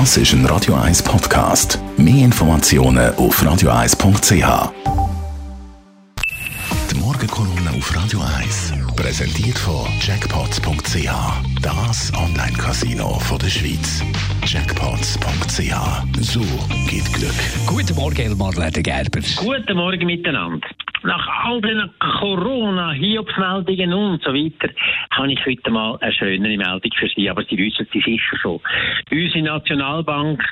Das ist ein Radio 1 Podcast. Mehr Informationen auf radio1.ch. Die Morgenkolumne auf Radio 1 präsentiert von Jackpots.ch. Das Online-Casino der Schweiz. Jackpots.ch. So geht Glück. Guten Morgen, Elmar Ledergerber. Guten Morgen miteinander. Nach all den Corona, Hiobsmeldungen und so weiter, habe ich heute mal eine schönere Meldung für Sie, aber Sie wissen sie sicher schon. Unsere Nationalbank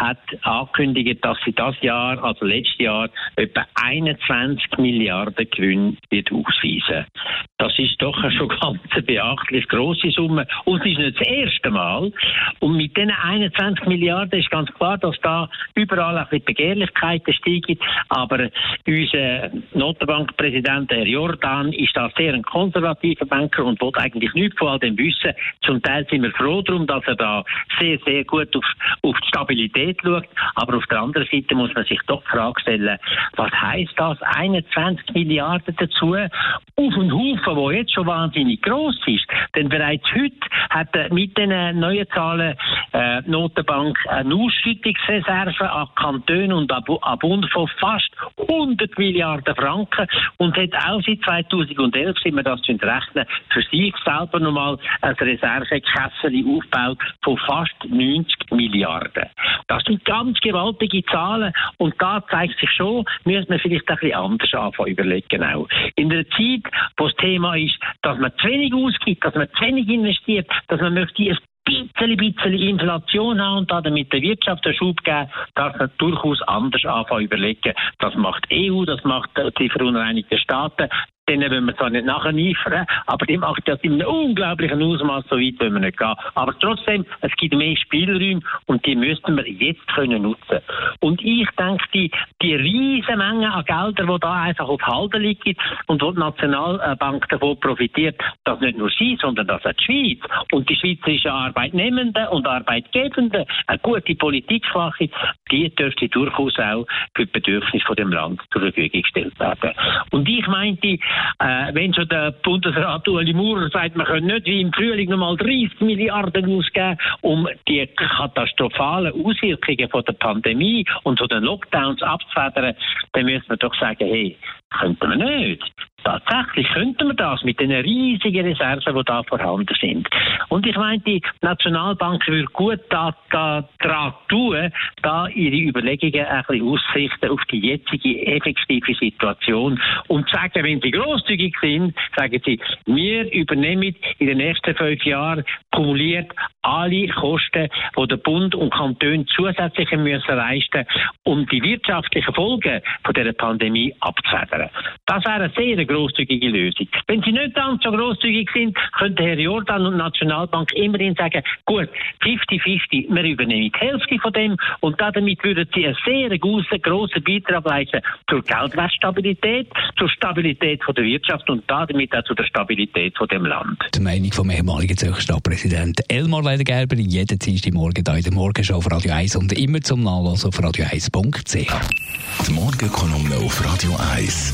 hat angekündigt, dass sie das Jahr, also letztes Jahr, etwa 21 Milliarden Gewinn wird ausweisen. Das ist doch eine schon ganz beachtlich große Summe und es ist nicht das erste Mal. Und mit diesen 21 Milliarden ist ganz klar, dass da überall auch die Begehrlichkeiten steigen. Aber unser Notenbankpräsident, Herr Jordan, ist da sehr ein konservativer Banker und will eigentlich nichts von all dem wissen. Zum Teil sind wir froh darum, dass er da sehr, sehr gut auf, auf die Stabilität schaut. Aber auf der anderen Seite muss man sich doch die Frage stellen, was heißt das? 21 Milliarden dazu auf einen Haufen, der jetzt schon wahnsinnig groß ist. Denn bereits heute hat mit den neuen Zahlen äh, Notenbank eine Ausschüttungsreserve an Kantone und an Bund von fast 100 Milliarden Franken und hat auch seit 2011, sind wir das rechnen, für sich selber nochmal ein Reservekessel aufgebaut von fast 90 Milliarden. Das sind ganz gewaltige Zahlen und da zeigt sich schon, müssen wir vielleicht ein bisschen anders anfangen überlegen auch. In der Zeit, wo das Thema ist, dass man zu wenig ausgibt, dass man zu wenig investiert, dass man möchte ein bisschen, bisschen Inflation haben und damit der Wirtschaft einen Schub geben, darf man durchaus anders anfangen überlegen. Das macht EU, das macht die Verunreinigten Staaten, denen wollen wir zwar nicht nacheifern, aber die macht das in einem unglaublichen Ausmaß, so weit wollen wir nicht gehen. Aber trotzdem, es gibt mehr Spielräume und die müssten wir jetzt können nutzen. Und ich denke, die, die riesen Menge an Geldern, die da einfach auf Halde liegen und wo die Nationalbank davon profitiert, dass nicht nur sie, sondern dass auch die Schweiz und die schweizerischen Arbeitnehmenden und Arbeitgebenden eine gute Politik machen, die dürfte durchaus auch für die Bedürfnisse von dem Land zur Verfügung gestellt werden. Und ich meinte, äh, wenn schon der Bundesrat Ueli Maurer sagt, man können nicht wie im Frühling nochmal 30 Milliarden ausgeben, um die katastrophalen Auswirkungen von der Pandemie und von den Lockdowns abzufedern, dann müssen wir doch sagen, hey, könnten wir nicht. Tatsächlich könnten wir das mit den riesigen Reserven, die da vorhanden sind. Und ich meine, die Nationalbank würde gut daran da, tun, da ihre Überlegungen ein bisschen aussichten auf die jetzige effektive Situation und sagen, wenn sie großzügig sind, sagen sie, wir übernehmen in den nächsten fünf Jahren kumuliert alle Kosten, die der Bund und Kanton zusätzlich müssen leisten, um die wirtschaftlichen Folgen von dieser Pandemie abzufedern. Das wäre eine sehr großzügige Lösung. Wenn Sie nicht ganz so großzügig sind, könnte Herr Jordan und die Nationalbank immerhin sagen, gut, 50-50, wir übernehmen die Hälfte von dem und damit würden Sie einen sehr großen, grossen Beitrag leisten zur Geldwertstabilität, zur Stabilität von der Wirtschaft und damit auch zu der Stabilität von dem Land. Die Meinung vom ehemaligen Zürcher Stadtpräsident Elmar Leidengerber, jeden Dienstag Morgen hier in der Morgenshow auf Radio 1 und immer zum Nachlassen auf radio1.ch. Die Morgenkolumne auf Radio 1.